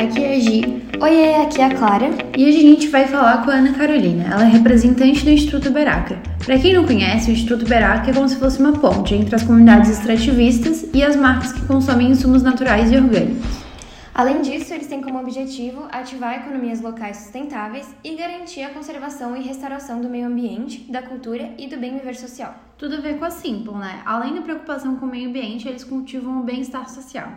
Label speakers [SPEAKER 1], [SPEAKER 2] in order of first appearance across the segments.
[SPEAKER 1] aqui é a Gi.
[SPEAKER 2] Oi, aqui é a Clara.
[SPEAKER 1] E hoje a gente vai falar com a Ana Carolina. Ela é representante do Instituto Beraca. Para quem não conhece, o Instituto Beraca é como se fosse uma ponte entre as comunidades extrativistas e as marcas que consomem insumos naturais e orgânicos.
[SPEAKER 2] Além disso, eles têm como objetivo ativar economias locais sustentáveis e garantir a conservação e restauração do meio ambiente, da cultura e do bem viver social.
[SPEAKER 1] Tudo a ver com a Simple, né? Além da preocupação com o meio ambiente, eles cultivam o bem-estar social.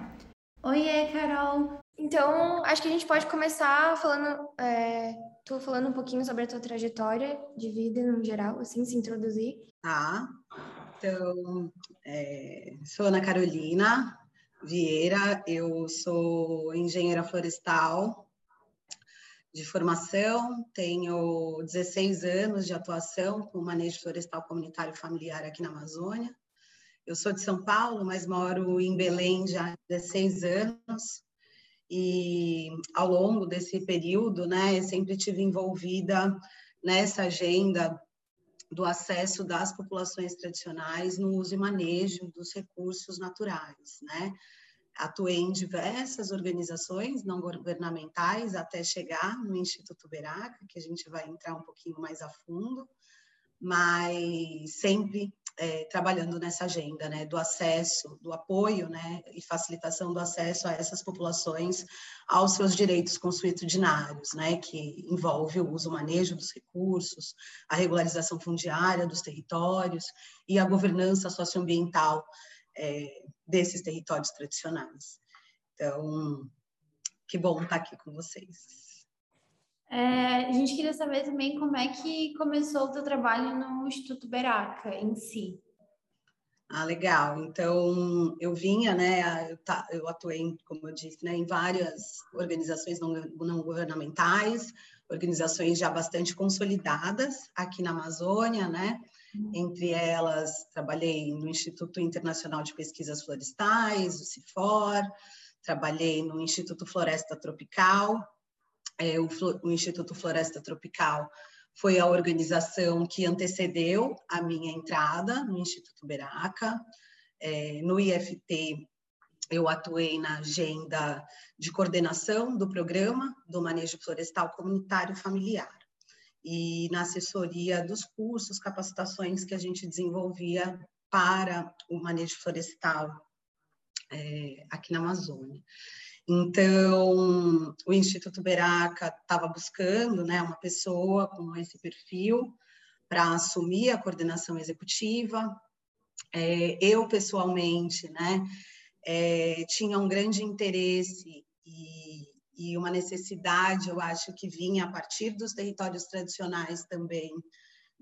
[SPEAKER 1] Oiê, Carol!
[SPEAKER 2] Então, acho que a gente pode começar falando, é, tu falando um pouquinho sobre a tua trajetória de vida no geral, assim, se introduzir.
[SPEAKER 3] Tá. Então, é, sou Ana Carolina Vieira, eu sou engenheira florestal de formação, tenho 16 anos de atuação com manejo florestal comunitário familiar aqui na Amazônia. Eu sou de São Paulo, mas moro em Belém já há 16 anos e ao longo desse período, né, sempre tive envolvida nessa agenda do acesso das populações tradicionais no uso e manejo dos recursos naturais, né? Atuei em diversas organizações não governamentais até chegar no Instituto Beraca, que a gente vai entrar um pouquinho mais a fundo, mas sempre é, trabalhando nessa agenda, né, do acesso, do apoio, né, e facilitação do acesso a essas populações aos seus direitos consuetudinários, né, que envolve o uso, o manejo dos recursos, a regularização fundiária dos territórios e a governança socioambiental é, desses territórios tradicionais. Então, que bom estar aqui com vocês.
[SPEAKER 1] É, a gente queria saber também como é que começou o teu trabalho no Instituto Beraca em si.
[SPEAKER 3] Ah, legal. Então, eu vinha, né, eu, tá, eu atuei, como eu disse, né, em várias organizações não, não governamentais, organizações já bastante consolidadas aqui na Amazônia, né, uhum. entre elas, trabalhei no Instituto Internacional de Pesquisas Florestais, o CIFOR, trabalhei no Instituto Floresta Tropical, é, o, o Instituto Floresta Tropical foi a organização que antecedeu a minha entrada no Instituto Beraca. É, no IFT, eu atuei na agenda de coordenação do programa do manejo florestal comunitário familiar e na assessoria dos cursos, capacitações que a gente desenvolvia para o manejo florestal é, aqui na Amazônia. Então, o Instituto Beraca estava buscando né, uma pessoa com esse perfil para assumir a coordenação executiva. É, eu, pessoalmente, né, é, tinha um grande interesse e, e uma necessidade, eu acho que vinha a partir dos territórios tradicionais também,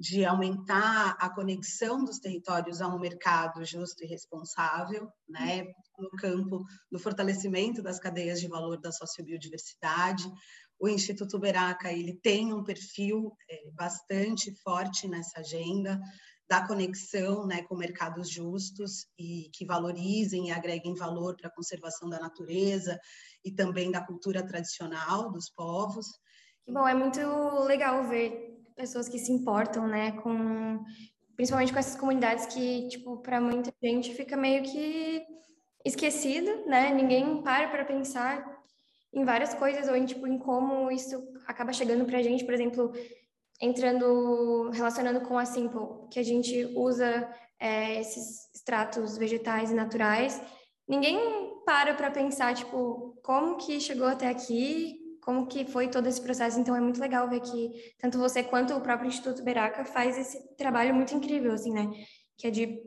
[SPEAKER 3] de aumentar a conexão dos territórios a um mercado justo e responsável, né, no campo do fortalecimento das cadeias de valor da sociobiodiversidade. O Instituto Beraca ele tem um perfil é, bastante forte nessa agenda da conexão né, com mercados justos e que valorizem e agreguem valor para a conservação da natureza e também da cultura tradicional dos povos.
[SPEAKER 2] Bom, é muito legal ver pessoas que se importam, né, com principalmente com essas comunidades que, tipo, para muita gente fica meio que esquecido, né? Ninguém para para pensar em várias coisas ou em tipo em como isso acaba chegando para a gente, por exemplo, entrando relacionando com a Simple, que a gente usa é, esses extratos vegetais e naturais. Ninguém para para pensar tipo como que chegou até aqui, como que foi todo esse processo. Então é muito legal ver que tanto você quanto o próprio Instituto Beraca faz esse trabalho muito incrível, assim, né? Que é de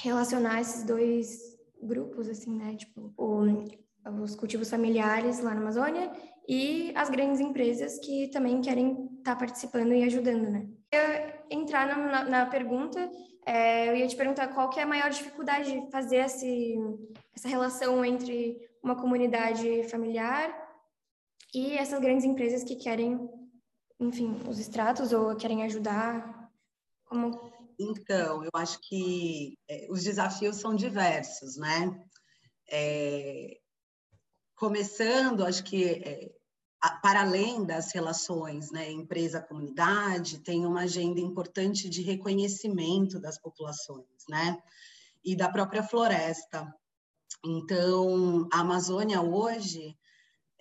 [SPEAKER 2] relacionar esses dois grupos, assim, né? Tipo, o, os cultivos familiares lá na Amazônia e as grandes empresas que também querem estar tá participando e ajudando, né? Eu entrar na, na pergunta, é, eu ia te perguntar qual que é a maior dificuldade de fazer esse, essa relação entre uma comunidade familiar e essas grandes empresas que querem, enfim, os extratos ou querem ajudar, como...
[SPEAKER 3] Então, eu acho que é, os desafios são diversos, né? É, começando, acho que é, para além das relações né, empresa-comunidade, tem uma agenda importante de reconhecimento das populações, né? E da própria floresta. Então, a Amazônia hoje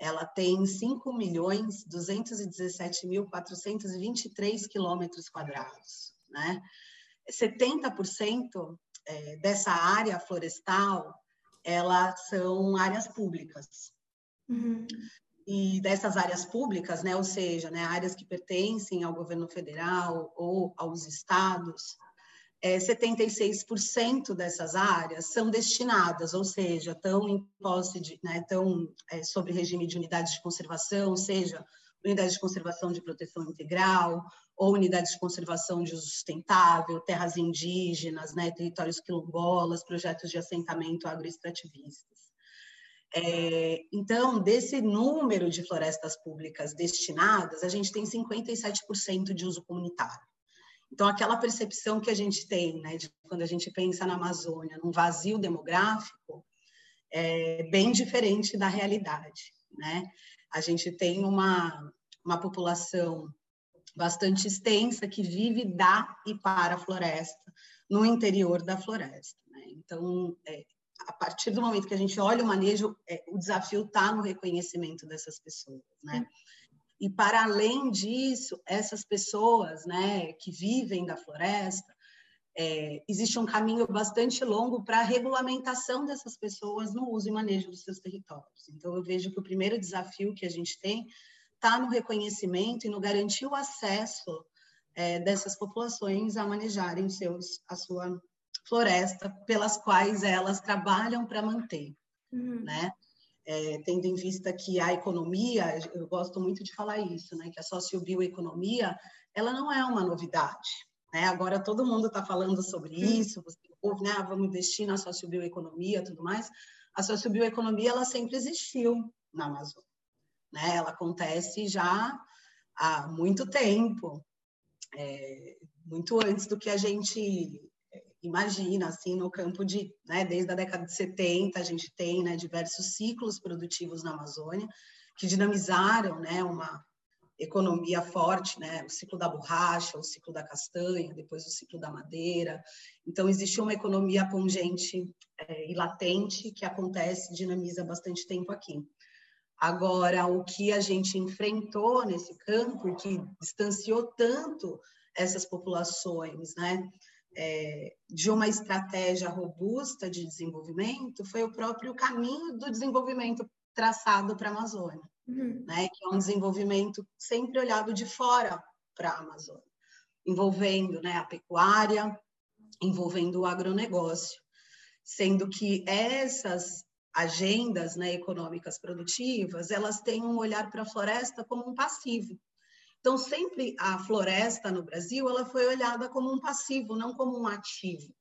[SPEAKER 3] ela tem 5 milhões 217.423 quilômetros quadrados, né? 70% é, dessa área florestal, ela são áreas públicas. Uhum. E dessas áreas públicas, né, ou seja, né, áreas que pertencem ao governo federal ou aos estados, é, 76% dessas áreas são destinadas, ou seja, estão em posse de, né, estão é, sobre regime de unidades de conservação, seja unidades de conservação de proteção integral, ou unidades de conservação de uso sustentável, terras indígenas, né, territórios quilombolas, projetos de assentamento agroextrativistas. É, então, desse número de florestas públicas destinadas, a gente tem 57% de uso comunitário. Então, aquela percepção que a gente tem, né, de quando a gente pensa na Amazônia, num vazio demográfico, é bem diferente da realidade, né? A gente tem uma, uma população bastante extensa que vive da e para a floresta, no interior da floresta. Né? Então, é, a partir do momento que a gente olha o manejo, é, o desafio está no reconhecimento dessas pessoas, né? E para além disso, essas pessoas, né, que vivem da floresta, é, existe um caminho bastante longo para a regulamentação dessas pessoas no uso e manejo dos seus territórios. Então, eu vejo que o primeiro desafio que a gente tem está no reconhecimento e no garantir o acesso é, dessas populações a manejarem seus, a sua floresta, pelas quais elas trabalham para manter, uhum. né? É, tendo em vista que a economia, eu gosto muito de falar isso, né, que a sociobioeconomia, ela não é uma novidade. Né? Agora todo mundo está falando sobre isso, você ouve, né, ah, vamos investir na sociobioeconomia tudo mais. A sociobioeconomia, ela sempre existiu na Amazônia. Né? Ela acontece já há muito tempo, é, muito antes do que a gente imagina, assim, no campo de, né, desde a década de 70, a gente tem, né, diversos ciclos produtivos na Amazônia que dinamizaram, né, uma economia forte, né, o ciclo da borracha, o ciclo da castanha, depois o ciclo da madeira. Então, existe uma economia pungente é, e latente que acontece, dinamiza bastante tempo aqui. Agora, o que a gente enfrentou nesse campo, que distanciou tanto essas populações, né, é, de uma estratégia robusta de desenvolvimento foi o próprio caminho do desenvolvimento traçado para a Amazônia, uhum. né? que é um desenvolvimento sempre olhado de fora para a Amazônia, envolvendo né, a pecuária, envolvendo o agronegócio, sendo que essas agendas né, econômicas produtivas, elas têm um olhar para a floresta como um passivo, então, sempre a floresta no Brasil, ela foi olhada como um passivo, não como um ativo,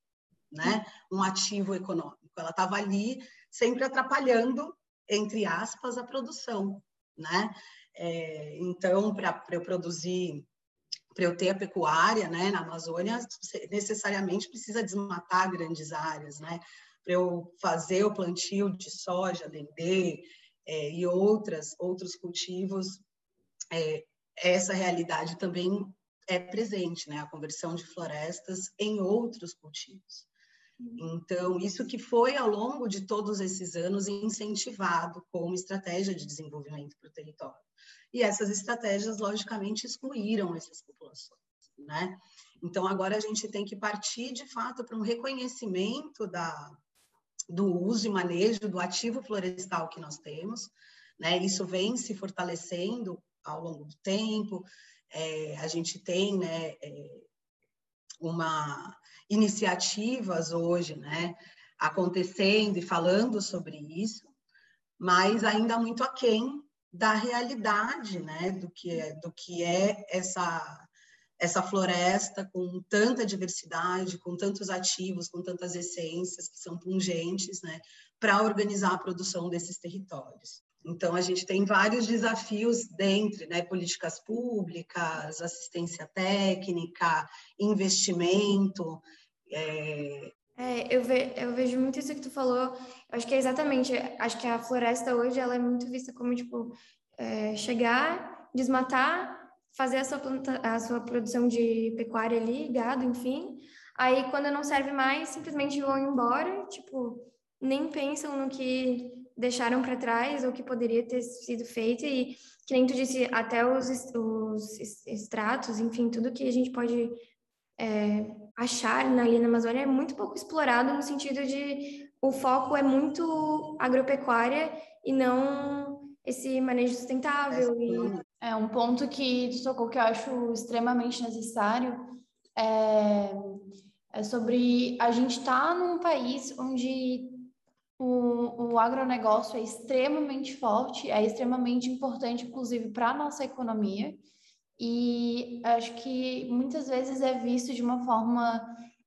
[SPEAKER 3] né? Um ativo econômico. Ela estava ali sempre atrapalhando, entre aspas, a produção, né? É, então, para eu produzir, para eu ter a pecuária, né, na Amazônia, necessariamente precisa desmatar grandes áreas, né? Para eu fazer o plantio de soja, dendê é, e outras outros cultivos, é, essa realidade também é presente, né? A conversão de florestas em outros cultivos. Então, isso que foi ao longo de todos esses anos incentivado como estratégia de desenvolvimento para o território. E essas estratégias, logicamente, excluíram essas populações, né? Então, agora a gente tem que partir, de fato, para um reconhecimento da, do uso e manejo do ativo florestal que nós temos, né? Isso vem se fortalecendo ao longo do tempo. É, a gente tem né, é, uma iniciativas hoje né, acontecendo e falando sobre isso, mas ainda muito aquém da realidade né, do, que é, do que é essa, essa floresta com tanta diversidade, com tantos ativos, com tantas essências que são pungentes né, para organizar a produção desses territórios. Então, a gente tem vários desafios dentro, né? Políticas públicas, assistência técnica, investimento.
[SPEAKER 2] É... É, eu, ve, eu vejo muito isso que tu falou. acho que é exatamente. Acho que a floresta hoje ela é muito vista como tipo é, chegar, desmatar, fazer a sua, planta, a sua produção de pecuária ali, gado, enfim. Aí, quando não serve mais, simplesmente vão embora, tipo, nem pensam no que deixaram para trás ou que poderia ter sido feito e que nem tu disse até os, os extratos enfim tudo que a gente pode é, achar ali na Amazônia é muito pouco explorado no sentido de o foco é muito agropecuária e não esse manejo sustentável e
[SPEAKER 1] é um ponto que tu tocou que eu acho extremamente necessário é, é sobre a gente estar tá num país onde o, o agronegócio é extremamente forte, é extremamente importante, inclusive, para a nossa economia. E acho que muitas vezes é visto de uma forma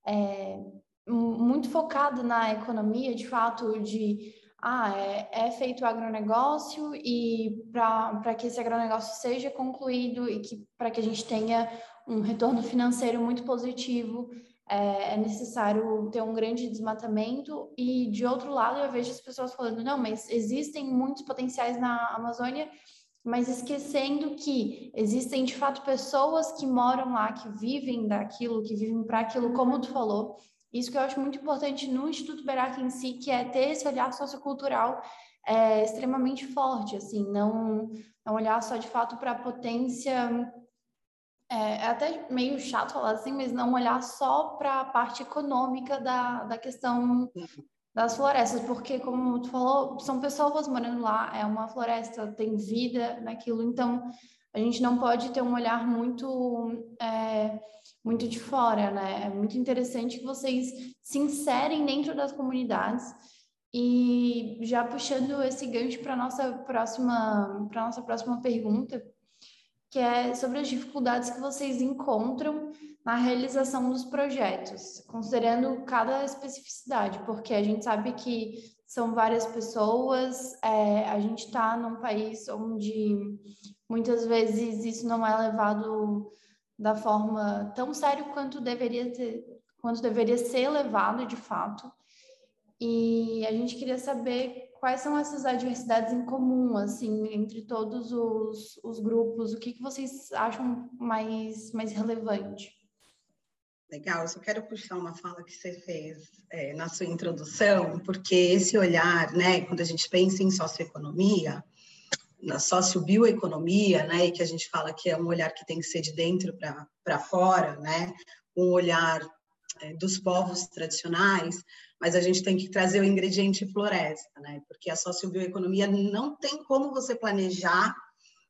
[SPEAKER 1] é, muito focada na economia, de fato, de ah, é, é feito o agronegócio e para que esse agronegócio seja concluído e que para que a gente tenha um retorno financeiro muito positivo, é, é, necessário ter um grande desmatamento, e de outro lado eu vejo as pessoas falando, não, mas existem muitos potenciais na Amazônia, mas esquecendo que existem de fato pessoas que moram lá, que vivem daquilo, que vivem para aquilo, como tu falou. Isso que eu acho muito importante no Instituto Berac em si, que é ter esse olhar sociocultural é, extremamente forte, assim, não, não olhar só de fato para a potência é, é, até meio chato falar assim, mas não olhar só para a parte econômica da, da questão das florestas, porque, como tu falou, são pessoas morando lá, é uma floresta, tem vida naquilo, então a gente não pode ter um olhar muito, é, muito de fora, né? É muito interessante que vocês se inserem dentro das comunidades. E já puxando esse gancho para nossa próxima para nossa próxima pergunta, que é sobre as dificuldades que vocês encontram na realização dos projetos, considerando cada especificidade, porque a gente sabe que são várias pessoas, é, a gente está num país onde muitas vezes isso não é levado da forma tão sério quanto deveria ter, quanto deveria ser levado de fato. E a gente queria saber quais são essas adversidades em comum, assim, entre todos os, os grupos? O que, que vocês acham mais, mais relevante?
[SPEAKER 3] Legal, eu só quero puxar uma fala que você fez é, na sua introdução, porque esse olhar, né, quando a gente pensa em socioeconomia, na sociobioeconomia, né, e que a gente fala que é um olhar que tem que ser de dentro para fora, né, um olhar dos povos tradicionais, mas a gente tem que trazer o ingrediente floresta, né? Porque a sociobioeconomia não tem como você planejar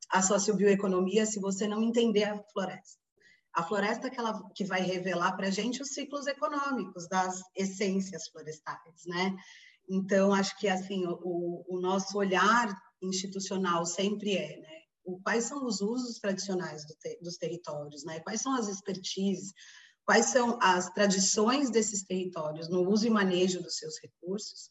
[SPEAKER 3] a sociobioeconomia se você não entender a floresta. A floresta que, ela, que vai revelar para a gente os ciclos econômicos das essências florestais, né? Então, acho que, assim, o, o nosso olhar institucional sempre é, né? Quais são os usos tradicionais do te, dos territórios, né? Quais são as expertises, quais são as tradições desses territórios no uso e manejo dos seus recursos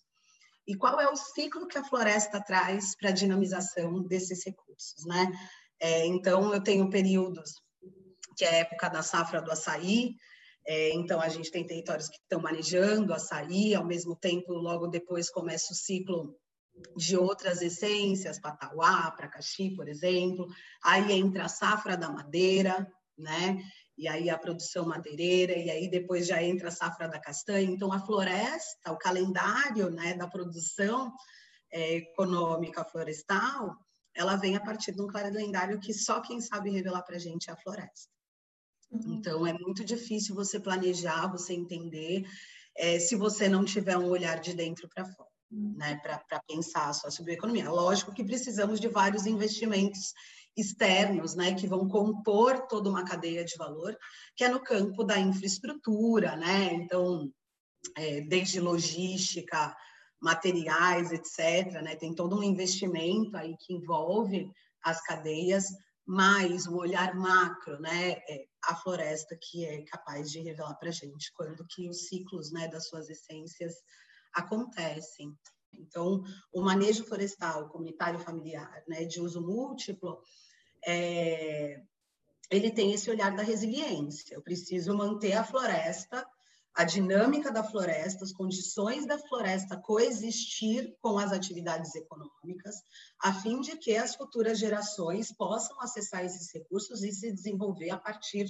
[SPEAKER 3] e qual é o ciclo que a floresta traz para a dinamização desses recursos, né? É, então, eu tenho períodos que é a época da safra do açaí, é, então a gente tem territórios que estão manejando açaí, ao mesmo tempo, logo depois começa o ciclo de outras essências, patauá, pracaxi, por exemplo, aí entra a safra da madeira, né? E aí a produção madeireira, e aí depois já entra a safra da castanha. Então, a floresta, o calendário né, da produção é, econômica florestal, ela vem a partir de um calendário que só quem sabe revelar para a gente é a floresta. Uhum. Então, é muito difícil você planejar, você entender, é, se você não tiver um olhar de dentro para fora. Uhum. Né, para pensar só sobre a economia. Lógico que precisamos de vários investimentos externos, né, que vão compor toda uma cadeia de valor, que é no campo da infraestrutura, né? Então, é, desde logística, materiais, etc., né? Tem todo um investimento aí que envolve as cadeias, mais o olhar macro, né? É a floresta que é capaz de revelar para a gente quando que os ciclos, né, das suas essências acontecem. Então, o manejo florestal comunitário familiar, né, de uso múltiplo, é, ele tem esse olhar da resiliência. Eu preciso manter a floresta, a dinâmica da floresta, as condições da floresta coexistir com as atividades econômicas, a fim de que as futuras gerações possam acessar esses recursos e se desenvolver a partir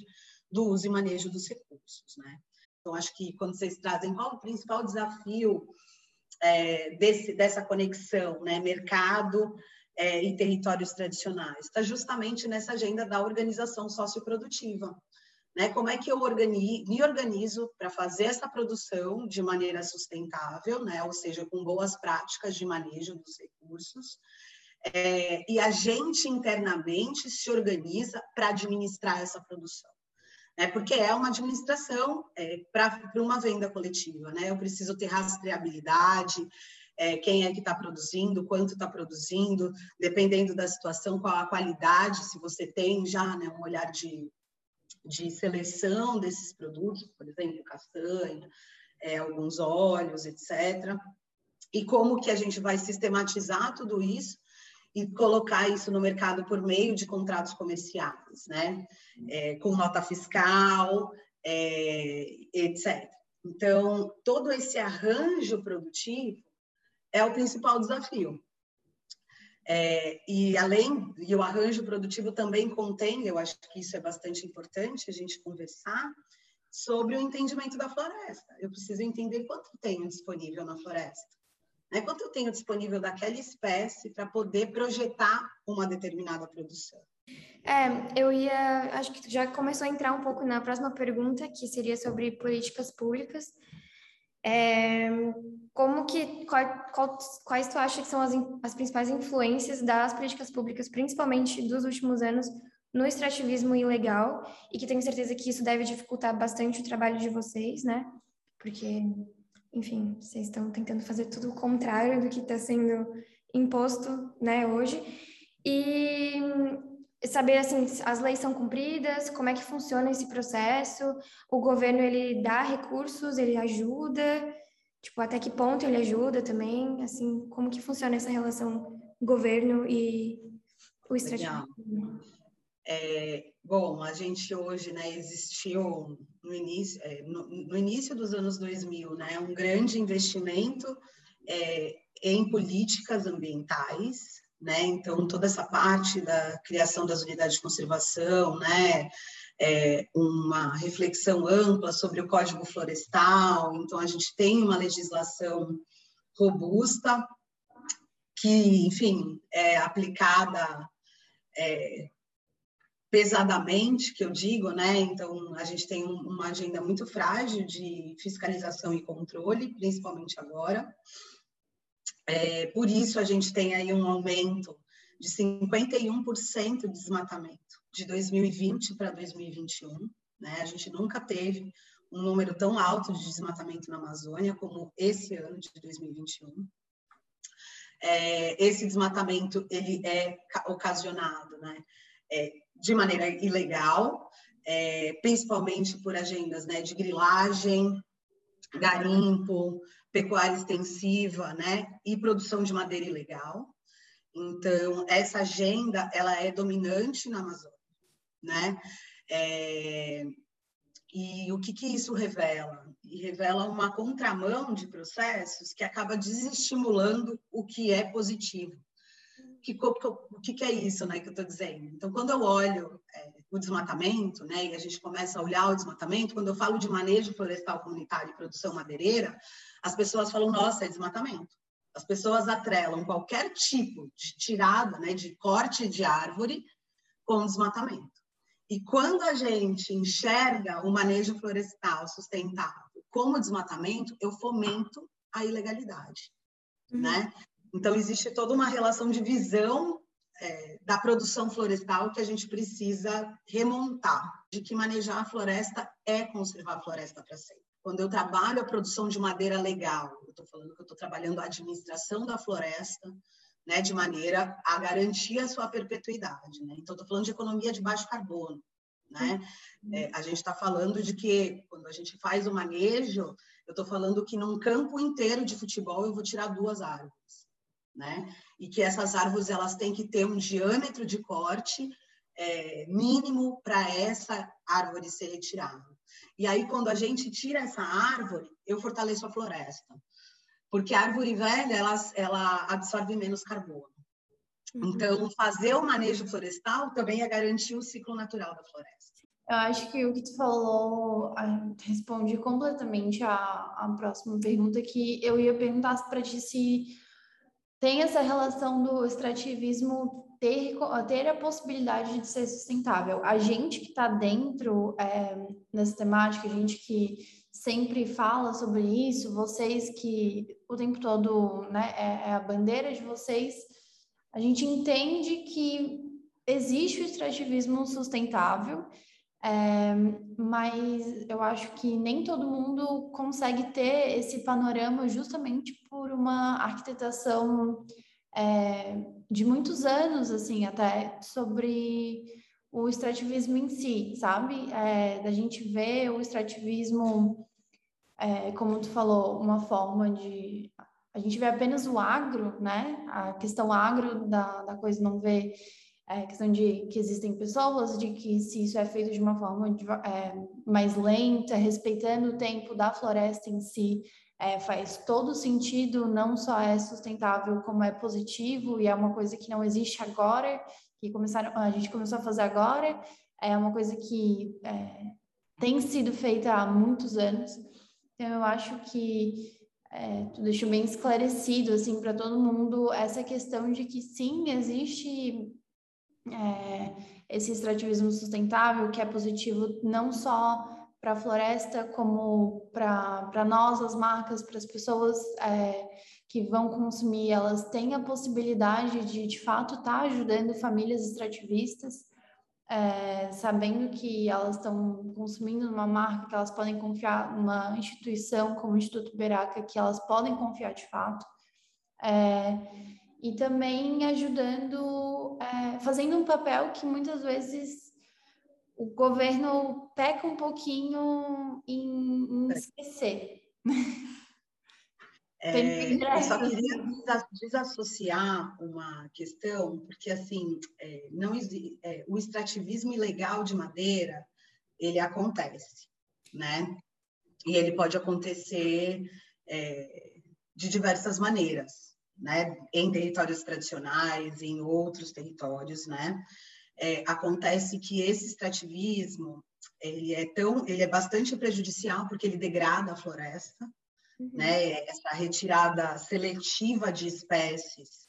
[SPEAKER 3] do uso e manejo dos recursos, né? Então, acho que quando vocês trazem qual o principal desafio é, desse, dessa conexão, né, mercado é, e territórios tradicionais? Está justamente nessa agenda da organização socioprodutiva. Né? Como é que eu organizo, me organizo para fazer essa produção de maneira sustentável, né? ou seja, com boas práticas de manejo dos recursos, é, e a gente internamente se organiza para administrar essa produção. Né? Porque é uma administração é, para uma venda coletiva. Né? Eu preciso ter rastreabilidade, é, quem é que está produzindo, quanto está produzindo, dependendo da situação, qual a qualidade, se você tem já né, um olhar de, de seleção desses produtos, por exemplo, castanha, é, alguns óleos, etc. E como que a gente vai sistematizar tudo isso e colocar isso no mercado por meio de contratos comerciais, né? É, com nota fiscal, é, etc. Então, todo esse arranjo produtivo é o principal desafio. É, e além, e o arranjo produtivo também contém, eu acho que isso é bastante importante a gente conversar, sobre o entendimento da floresta. Eu preciso entender quanto tenho disponível na floresta. Né? Quanto eu tenho disponível daquela espécie para poder projetar uma determinada produção?
[SPEAKER 2] É, eu ia, acho que já começou a entrar um pouco na próxima pergunta, que seria sobre políticas públicas. É, como que, qual, qual, quais tu acha que são as, as principais influências das políticas públicas, principalmente dos últimos anos, no extrativismo ilegal, e que tenho certeza que isso deve dificultar bastante o trabalho de vocês, né? Porque enfim, vocês estão tentando fazer tudo o contrário do que está sendo imposto, né, hoje. E saber assim, as leis são cumpridas, como é que funciona esse processo? O governo ele dá recursos, ele ajuda, tipo, até que ponto ele ajuda também, assim, como que funciona essa relação governo e o extrativismo?
[SPEAKER 3] É, bom, a gente hoje, né, existiu no início, é, no, no, início dos anos 2000, né, um grande investimento é, em políticas ambientais, né, então toda essa parte da criação das unidades de conservação, né, é, uma reflexão ampla sobre o Código Florestal, então a gente tem uma legislação robusta que, enfim, é aplicada é, pesadamente, que eu digo, né? Então, a gente tem uma agenda muito frágil de fiscalização e controle, principalmente agora. É, por isso, a gente tem aí um aumento de 51% de desmatamento de 2020 para 2021. Né? A gente nunca teve um número tão alto de desmatamento na Amazônia como esse ano de 2021. É, esse desmatamento ele é ocasionado, né? É, de maneira ilegal, é, principalmente por agendas né, de grilagem, garimpo, pecuária extensiva, né, e produção de madeira ilegal. Então, essa agenda, ela é dominante na Amazônia, né? É, e o que, que isso revela? E revela uma contramão de processos que acaba desestimulando o que é positivo que, o que, que, é isso né, que eu estou dizendo? Então, quando eu olho é, o desmatamento, né, e a gente começa a olhar o desmatamento, quando eu falo de manejo florestal comunitário e produção madeireira, as pessoas falam, nossa, é desmatamento. As pessoas atrelam qualquer tipo de tirada, né, de corte de árvore com desmatamento. E quando a gente enxerga o manejo florestal sustentável como desmatamento, eu fomento a ilegalidade, uhum. né? Então, existe toda uma relação de visão é, da produção florestal que a gente precisa remontar, de que manejar a floresta é conservar a floresta para sempre. Quando eu trabalho a produção de madeira legal, eu estou falando que eu estou trabalhando a administração da floresta, né, de maneira a garantir a sua perpetuidade. Né? Então, estou falando de economia de baixo carbono. Né? É, a gente está falando de que, quando a gente faz o manejo, eu estou falando que num campo inteiro de futebol eu vou tirar duas árvores né? E que essas árvores elas têm que ter um diâmetro de corte é, mínimo para essa árvore ser retirada. E aí, quando a gente tira essa árvore, eu fortaleço a floresta. Porque a árvore velha, ela, ela absorve menos carbono. Uhum. Então, fazer o manejo florestal também é garantir o ciclo natural da floresta.
[SPEAKER 1] Eu acho que o que tu falou responde completamente a, a próxima pergunta que eu ia perguntar para ti se tem essa relação do extrativismo ter, ter a possibilidade de ser sustentável. A gente que está dentro é, nessa temática, a gente que sempre fala sobre isso, vocês que o tempo todo né, é, é a bandeira de vocês, a gente entende que existe o extrativismo sustentável é, mas eu acho que nem todo mundo consegue ter esse panorama justamente por uma arquitetação é, de muitos anos, assim, até sobre o extrativismo em si, sabe? É, da gente ver o extrativismo, é, como tu falou, uma forma de. A gente vê apenas o agro, né? A questão agro da, da coisa, não vê é, questão de que existem pessoas, de que se isso é feito de uma forma de, é, mais lenta, respeitando o tempo da floresta em si, é, faz todo sentido, não só é sustentável, como é positivo e é uma coisa que não existe agora, que começaram, a gente começou a fazer agora, é uma coisa que é, tem sido feita há muitos anos. Então, eu acho que é, tu deixou bem esclarecido assim para todo mundo essa questão de que sim existe é, esse extrativismo sustentável, que é positivo não só para a floresta, como para nós, as marcas, para as pessoas é, que vão consumir, elas têm a possibilidade de, de fato, estar tá ajudando famílias extrativistas, é, sabendo que elas estão consumindo uma marca, que elas podem confiar numa instituição como o Instituto Beraca, que elas podem confiar de fato. É, e também ajudando, é, fazendo um papel que muitas vezes o governo peca um pouquinho em, em é. esquecer.
[SPEAKER 3] É, eu só queria desassociar uma questão, porque assim, é, não é, o extrativismo ilegal de madeira, ele acontece, né? E ele pode acontecer é, de diversas maneiras né, em territórios tradicionais, em outros territórios, né, é, acontece que esse extrativismo ele é tão, ele é bastante prejudicial porque ele degrada a floresta, uhum. né, essa retirada seletiva de espécies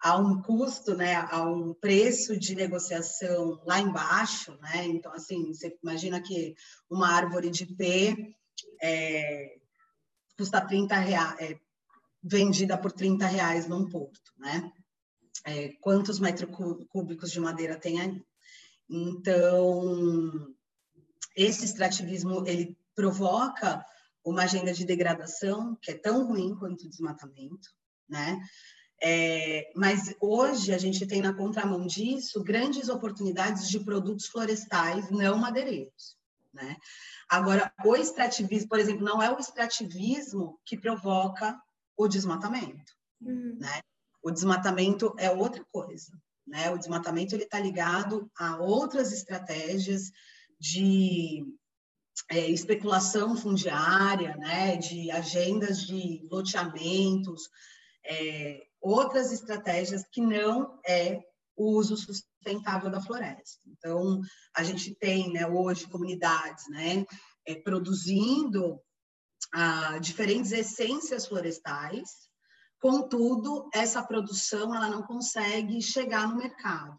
[SPEAKER 3] a um custo, né, a um preço de negociação lá embaixo, né, então assim você imagina que uma árvore de P é, custa 30 reais, é, vendida por 30 reais num porto, né? É, quantos metros cúbicos de madeira tem aí? Então, esse extrativismo, ele provoca uma agenda de degradação que é tão ruim quanto o desmatamento, né? É, mas hoje a gente tem na contramão disso grandes oportunidades de produtos florestais não madeireiros, né? Agora, o extrativismo, por exemplo, não é o extrativismo que provoca o desmatamento, uhum. né? O desmatamento é outra coisa, né? O desmatamento ele está ligado a outras estratégias de é, especulação fundiária, né? De agendas de loteamentos, é, outras estratégias que não é o uso sustentável da floresta. Então, a gente tem, né, hoje comunidades, né, é, produzindo ah, diferentes essências florestais, contudo, essa produção ela não consegue chegar no mercado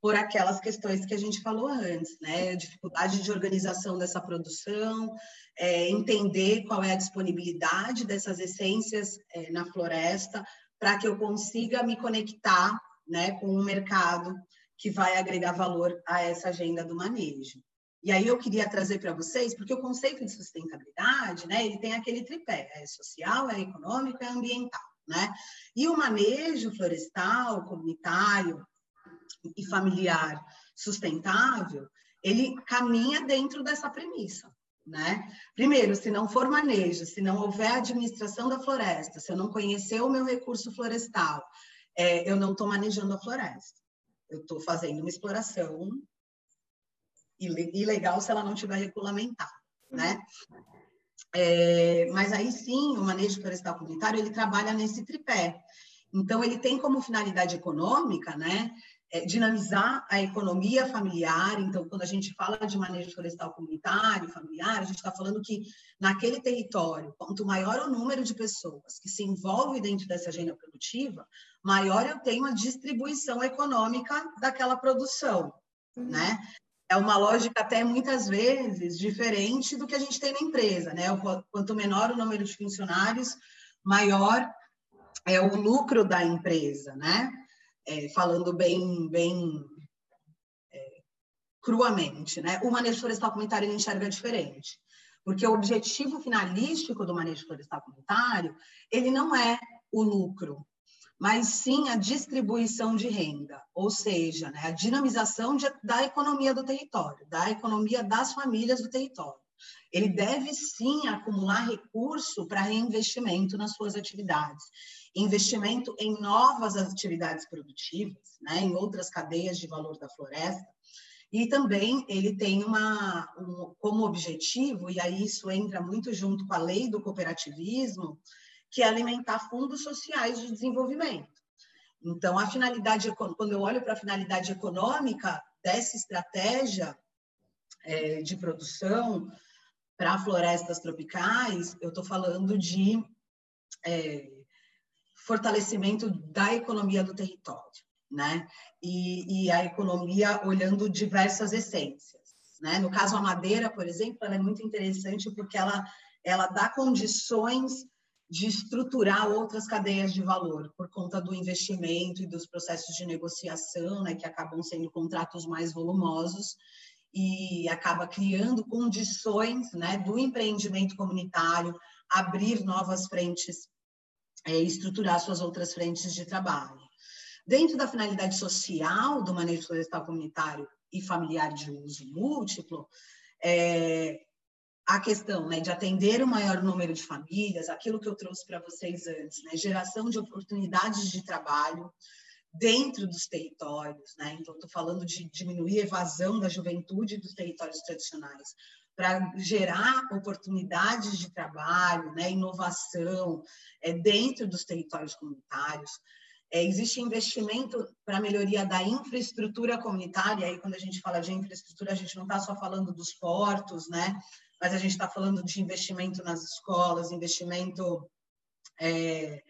[SPEAKER 3] por aquelas questões que a gente falou antes, né? Dificuldade de organização dessa produção, é, entender qual é a disponibilidade dessas essências é, na floresta, para que eu consiga me conectar né, com um mercado que vai agregar valor a essa agenda do manejo. E aí eu queria trazer para vocês, porque o conceito de sustentabilidade, né, ele tem aquele tripé, é social, é econômico, é ambiental, né? E o manejo florestal, comunitário e familiar sustentável, ele caminha dentro dessa premissa, né? Primeiro, se não for manejo, se não houver administração da floresta, se eu não conhecer o meu recurso florestal, é, eu não estou manejando a floresta. Eu estou fazendo uma exploração ilegal se ela não tiver regulamentada, né? É, mas aí sim, o manejo florestal comunitário, ele trabalha nesse tripé. Então, ele tem como finalidade econômica, né, é, dinamizar a economia familiar. Então, quando a gente fala de manejo florestal comunitário, familiar, a gente está falando que naquele território, quanto maior o número de pessoas que se envolvem dentro dessa agenda produtiva, maior eu tenho a distribuição econômica daquela produção, uhum. né? É uma lógica até muitas vezes diferente do que a gente tem na empresa, né? Quanto menor o número de funcionários, maior é o lucro da empresa, né? é, falando bem, bem é, cruamente, né? O manejo florestal comunitário ele enxerga diferente, porque o objetivo finalístico do manejo florestal comunitário ele não é o lucro, mas sim a distribuição de renda, ou seja, né, a dinamização de, da economia do território, da economia das famílias do território. Ele deve sim acumular recurso para reinvestimento nas suas atividades investimento em novas atividades produtivas, né, em outras cadeias de valor da floresta, e também ele tem uma, um, como objetivo, e aí isso entra muito junto com a lei do cooperativismo, que é alimentar fundos sociais de desenvolvimento. Então, a finalidade, quando eu olho para a finalidade econômica dessa estratégia é, de produção para florestas tropicais, eu estou falando de é, fortalecimento da economia do território, né? E, e, a economia olhando diversas essências, né? No caso a madeira, por exemplo, ela é muito interessante porque ela ela dá condições de estruturar outras cadeias de valor por conta do investimento e dos processos de negociação, né, que acabam sendo contratos mais volumosos e acaba criando condições, né, do empreendimento comunitário abrir novas frentes é, estruturar suas outras frentes de trabalho. Dentro da finalidade social do manejo florestal comunitário e familiar de uso múltiplo, é, a questão né, de atender o maior número de famílias, aquilo que eu trouxe para vocês antes, né, geração de oportunidades de trabalho dentro dos territórios, né? Então, estou falando de diminuir a evasão da juventude dos territórios tradicionais, para gerar oportunidades de trabalho, né, inovação é, dentro dos territórios comunitários. É, existe investimento para melhoria da infraestrutura comunitária, aí quando a gente fala de infraestrutura, a gente não está só falando dos portos, né, mas a gente está falando de investimento nas escolas, investimento é,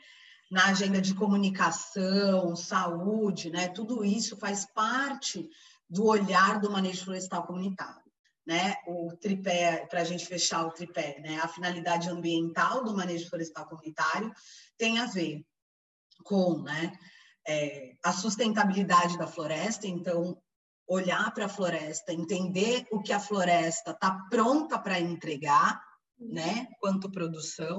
[SPEAKER 3] na agenda de comunicação, saúde, né, tudo isso faz parte do olhar do manejo florestal comunitário né, o tripé, para a gente fechar o tripé, né, a finalidade ambiental do manejo florestal comunitário tem a ver com né, é, a sustentabilidade da floresta, então, olhar para a floresta, entender o que a floresta está pronta para entregar, né, quanto produção,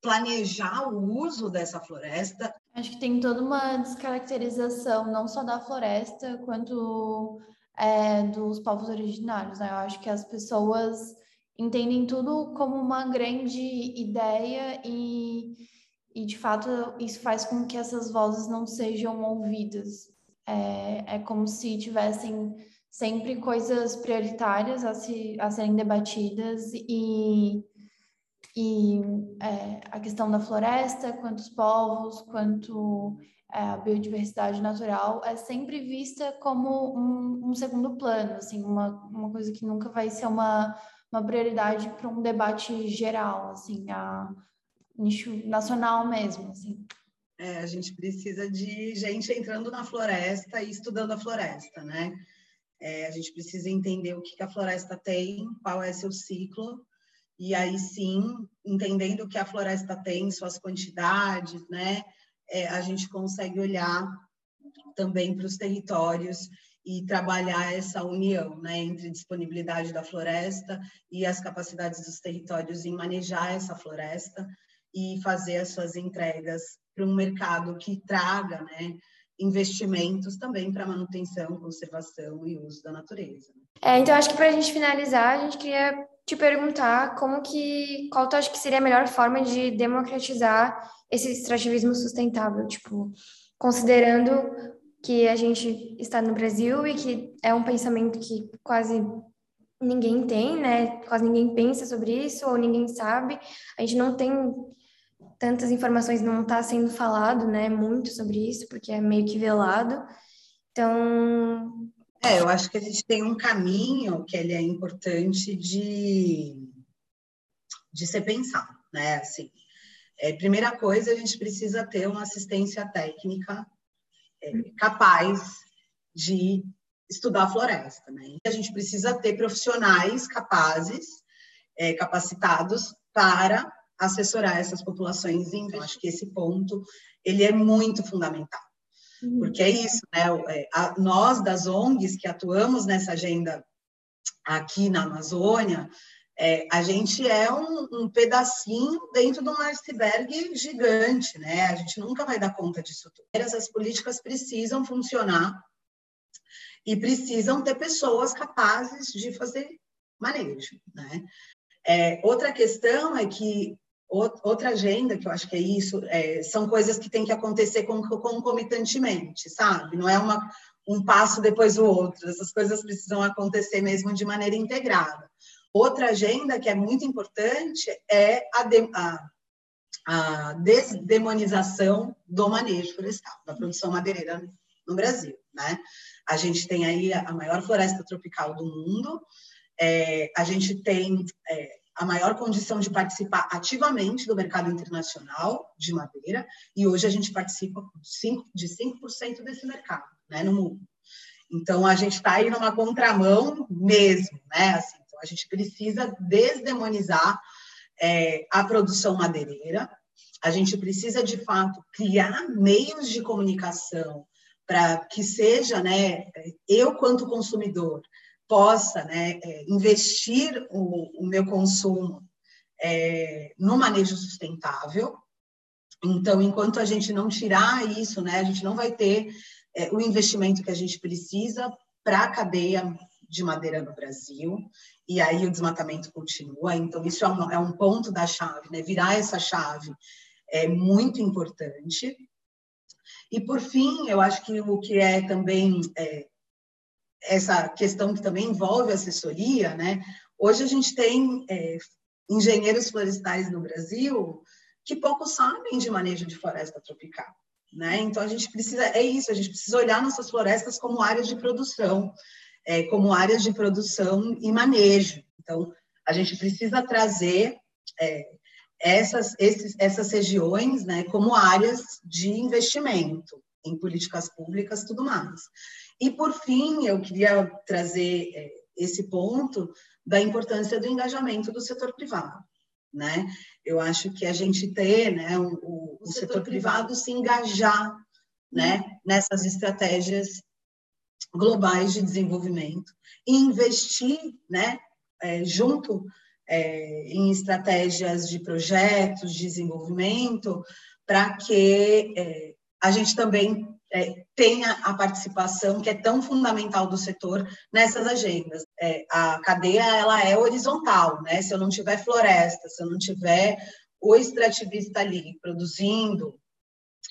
[SPEAKER 3] planejar o uso dessa floresta.
[SPEAKER 1] Acho que tem toda uma descaracterização, não só da floresta, quanto é, dos povos originários. Né? Eu acho que as pessoas entendem tudo como uma grande ideia e, e de fato, isso faz com que essas vozes não sejam ouvidas. É, é como se tivessem sempre coisas prioritárias a, se, a serem debatidas e, e é, a questão da floresta, quantos povos, quanto é, a biodiversidade natural é sempre vista como um, um, segundo plano, assim, uma, uma coisa que nunca vai ser uma, uma prioridade para um debate geral, assim, a nicho nacional mesmo, assim.
[SPEAKER 3] É, a gente precisa de gente entrando na floresta e estudando a floresta, né? É, a gente precisa entender o que, que a floresta tem, qual é seu ciclo, e aí sim, entendendo o que a floresta tem, suas quantidades, né? é, a gente consegue olhar também para os territórios e trabalhar essa união né, entre disponibilidade da floresta e as capacidades dos territórios em manejar essa floresta e fazer as suas entregas para um mercado que traga né, investimentos também para manutenção, conservação e uso da natureza.
[SPEAKER 2] É, então, acho que para a gente finalizar, a gente queria te perguntar como que, qual tu acha que seria a melhor forma de democratizar esse extrativismo sustentável, tipo, considerando que a gente está no Brasil e que é um pensamento que quase ninguém tem, né? Quase ninguém pensa sobre isso ou ninguém sabe. A gente não tem tantas informações, não está sendo falado, né? Muito sobre isso, porque é meio que velado. Então.
[SPEAKER 3] É, eu acho que a gente tem um caminho que ele é importante de, de ser pensado, né? Assim, é, primeira coisa, a gente precisa ter uma assistência técnica é, capaz de estudar a floresta, né? A gente precisa ter profissionais capazes, é, capacitados para assessorar essas populações. Então, acho que esse ponto ele é muito fundamental, uhum. porque é isso, né? É, a, nós das ONGs que atuamos nessa agenda aqui na Amazônia, é, a gente é um, um, pedacinho dentro de um iceberg gigante, né? A gente nunca vai dar conta disso tudo. Essas políticas precisam funcionar e precisam ter pessoas capazes de fazer manejo, né? É, outra questão é que outra agenda que eu acho que é isso é, são coisas que têm que acontecer concomitantemente, sabe? Não é uma, um passo depois do outro. Essas coisas precisam acontecer mesmo de maneira integrada. Outra agenda que é muito importante é a, de, a, a desdemonização do manejo florestal, da produção madeireira no Brasil. Né? A gente tem aí a maior floresta tropical do mundo, é, a gente tem é, a maior condição de participar ativamente do mercado internacional de madeira, e hoje a gente participa de 5% desse mercado né, no mundo. Então, a gente está aí numa contramão mesmo, né? Assim, então, a gente precisa desdemonizar é, a produção madeireira, a gente precisa, de fato, criar meios de comunicação para que seja, né, eu, quanto consumidor, possa né, é, investir o, o, meu consumo é, no manejo sustentável. Então, enquanto a gente não tirar isso, né, a gente não vai ter é, o investimento que a gente precisa para a cadeia de madeira no Brasil, e aí o desmatamento continua. Então, isso é um, é um ponto da chave, né? Virar essa chave é muito importante. E, por fim, eu acho que o que é também é, essa questão que também envolve assessoria, né? Hoje a gente tem é, engenheiros florestais no Brasil que pouco sabem de manejo de floresta tropical. Né? Então a gente precisa, é isso, a gente precisa olhar nossas florestas como áreas de produção, é, como áreas de produção e manejo. Então, a gente precisa trazer é, essas, esses, essas regiões né, como áreas de investimento em políticas públicas tudo mais. E, por fim, eu queria trazer é, esse ponto da importância do engajamento do setor privado. Né? Eu acho que a gente ter né, o, o, o setor, setor privado se engajar né, nessas estratégias globais de desenvolvimento e investir né, é, junto é, em estratégias de projetos de desenvolvimento para que é, a gente também é, tenha a participação que é tão fundamental do setor nessas agendas. É, a cadeia ela é horizontal, né? Se eu não tiver floresta, se eu não tiver o extrativista ali produzindo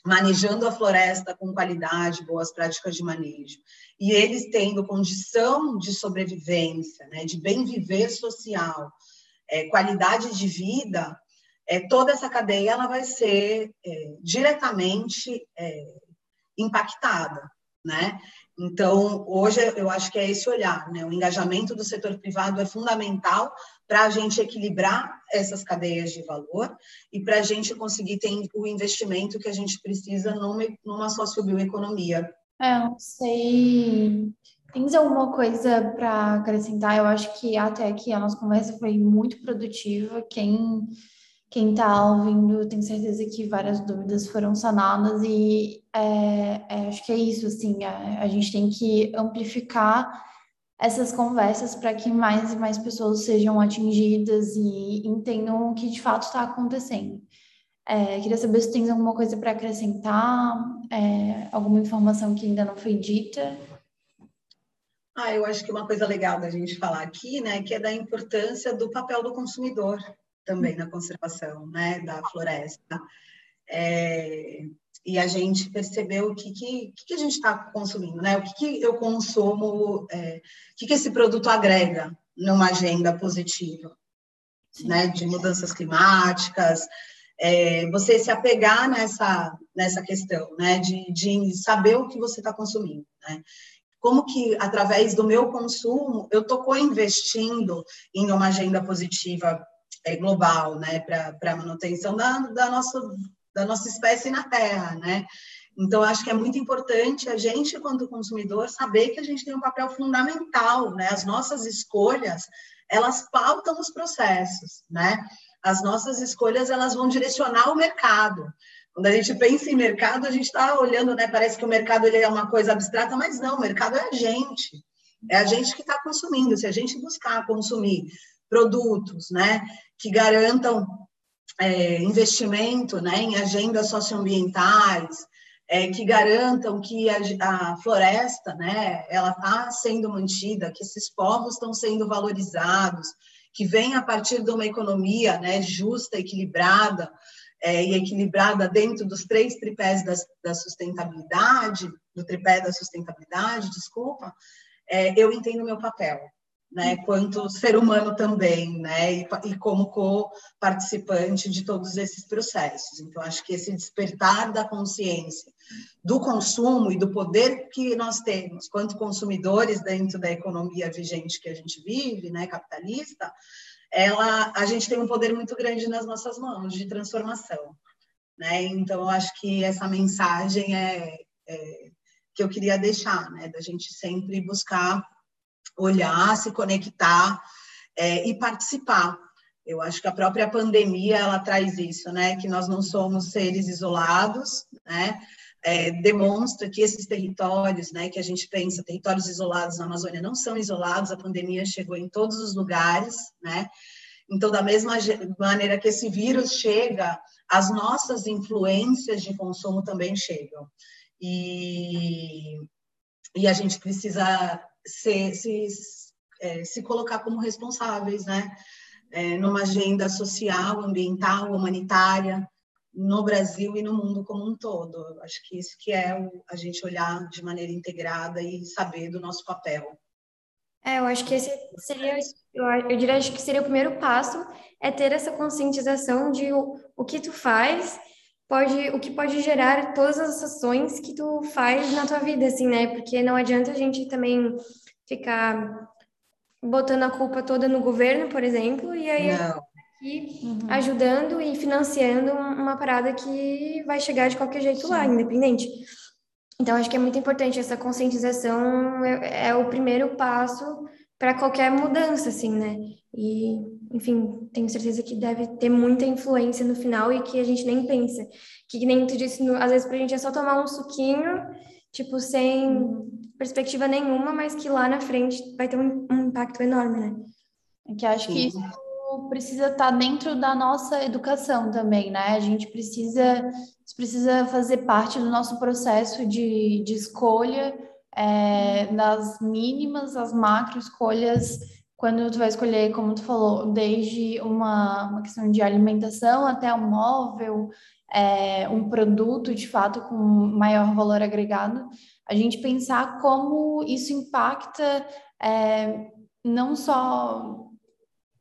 [SPEAKER 3] manejando a floresta com qualidade, boas práticas de manejo, e eles tendo condição de sobrevivência, né, de bem viver social, é, qualidade de vida, é, toda essa cadeia ela vai ser é, diretamente é, impactada, né? Então, hoje eu acho que é esse olhar, né? O engajamento do setor privado é fundamental para a gente equilibrar essas cadeias de valor e para a gente conseguir ter o investimento que a gente precisa numa, numa sociobioeconomia.
[SPEAKER 1] É, não sei. Tens alguma coisa para acrescentar? Eu acho que até aqui a nossa conversa foi muito produtiva. Quem quem está ouvindo, tenho certeza que várias dúvidas foram sanadas e é, é, acho que é isso, assim, a, a gente tem que amplificar essas conversas para que mais e mais pessoas sejam atingidas e entendam o que de fato está acontecendo. É, queria saber se tem alguma coisa para acrescentar, é, alguma informação que ainda não foi dita.
[SPEAKER 3] Ah, eu acho que uma coisa legal da gente falar aqui, né, que é da importância do papel do consumidor também na conservação né, da floresta. É, e a gente percebeu o que, que, que a gente está consumindo, né? O que, que eu consumo, é, o que, que esse produto agrega numa agenda positiva, né? De mudanças climáticas, é, você se apegar nessa, nessa questão, né, de, de saber o que você está consumindo, né? Como que, através do meu consumo, eu estou co-investindo em uma agenda positiva global, né, para a manutenção da, da, nossa, da nossa espécie na Terra, né? Então, acho que é muito importante a gente, quanto consumidor, saber que a gente tem um papel fundamental, né? As nossas escolhas, elas pautam os processos, né? As nossas escolhas, elas vão direcionar o mercado. Quando a gente pensa em mercado, a gente está olhando, né? Parece que o mercado ele é uma coisa abstrata, mas não, o mercado é a gente. É a gente que está consumindo. Se a gente buscar consumir produtos, né, que garantam é, investimento, né, em agendas socioambientais, é, que garantam que a, a floresta, né, ela está sendo mantida, que esses povos estão sendo valorizados, que vem a partir de uma economia, né, justa, equilibrada é, e equilibrada dentro dos três tripés da, da sustentabilidade, do tripé da sustentabilidade, desculpa, é, eu entendo meu papel né, quanto ser humano também, né, e, e como co-participante de todos esses processos. Então, acho que esse despertar da consciência do consumo e do poder que nós temos quanto consumidores dentro da economia vigente que a gente vive, né, capitalista, ela, a gente tem um poder muito grande nas nossas mãos de transformação, né? Então, acho que essa mensagem é, é que eu queria deixar, né, da gente sempre buscar olhar, se conectar é, e participar. Eu acho que a própria pandemia ela traz isso, né? Que nós não somos seres isolados, né? É, demonstra que esses territórios, né, que a gente pensa, territórios isolados na Amazônia não são isolados, a pandemia chegou em todos os lugares, né? Então, da mesma maneira que esse vírus chega, as nossas influências de consumo também chegam. E, e a gente precisa se, se, é, se colocar como responsáveis, né? É, numa agenda social, ambiental, humanitária, no Brasil e no mundo como um todo. Acho que isso que é o, a gente olhar de maneira integrada e saber do nosso papel.
[SPEAKER 2] É, eu acho que esse seria, eu, diria que seria o primeiro passo, é ter essa conscientização de o, o que tu faz pode, o que pode gerar todas as ações que tu faz na tua vida, assim, né? Porque não adianta a gente também ficar botando a culpa toda no governo, por exemplo, e aí aqui uhum. ajudando e financiando uma parada que vai chegar de qualquer jeito Sim. lá, independente. Então, acho que é muito importante essa conscientização, é, é o primeiro passo para qualquer mudança, assim, né? E, enfim, tenho certeza que deve ter muita influência no final e que a gente nem pensa. Que nem tu disse, às vezes pra gente é só tomar um suquinho, tipo, sem perspectiva nenhuma, mas que lá na frente vai ter um, um impacto enorme, né?
[SPEAKER 1] É que acho que isso precisa estar tá dentro da nossa educação também, né? A gente precisa, precisa fazer parte do nosso processo de, de escolha é, das mínimas às macro escolhas quando tu vai escolher, como tu falou, desde uma, uma questão de alimentação até um móvel, é, um produto de fato com maior valor agregado, a gente pensar como isso impacta é, não só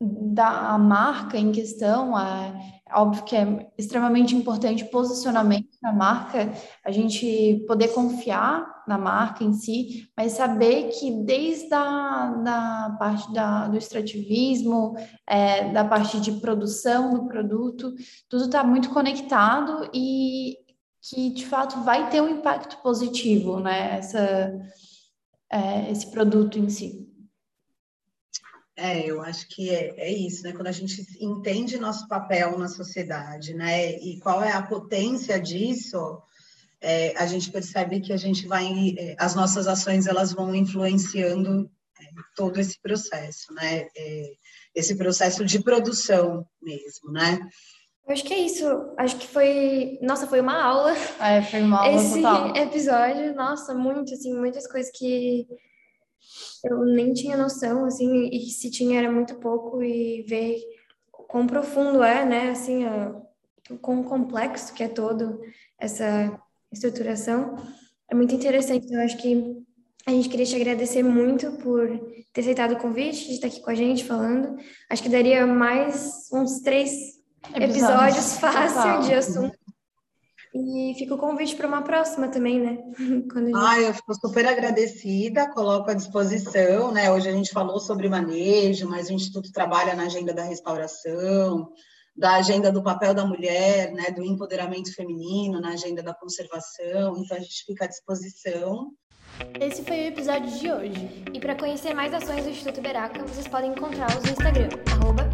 [SPEAKER 1] da marca em questão, a, óbvio que é extremamente importante posicionamento da marca, a gente poder confiar na marca em si, mas saber que desde a da parte da, do extrativismo, é, da parte de produção do produto, tudo está muito conectado e que de fato vai ter um impacto positivo, né? É, esse produto em si.
[SPEAKER 3] É, eu acho que é, é, isso, né? Quando a gente entende nosso papel na sociedade, né? E qual é a potência disso, é, a gente percebe que a gente vai, é, as nossas ações elas vão influenciando é, todo esse processo, né? É, esse processo de produção mesmo, né?
[SPEAKER 2] Eu acho que é isso. Acho que foi, nossa, foi uma aula.
[SPEAKER 1] É, foi uma aula
[SPEAKER 2] Esse
[SPEAKER 1] total.
[SPEAKER 2] episódio, nossa, muito assim, muitas coisas que eu nem tinha noção, assim, e se tinha era muito pouco, e ver quão profundo é, né, assim, o quão complexo que é todo essa estruturação, é muito interessante. Então, eu acho que a gente queria te agradecer muito por ter aceitado o convite, de estar aqui com a gente falando. Acho que daria mais uns três episódios, episódios fácil de assunto. E fica o convite para uma próxima também, né?
[SPEAKER 3] Quando gente... Ah, eu fico super agradecida, coloco à disposição, né? Hoje a gente falou sobre manejo, mas o Instituto trabalha na agenda da restauração, da agenda do papel da mulher, né? Do empoderamento feminino, na agenda da conservação, então a gente fica à disposição.
[SPEAKER 2] Esse foi o episódio de hoje. E para conhecer mais ações do Instituto Beraca, vocês podem encontrá-los no Instagram, arroba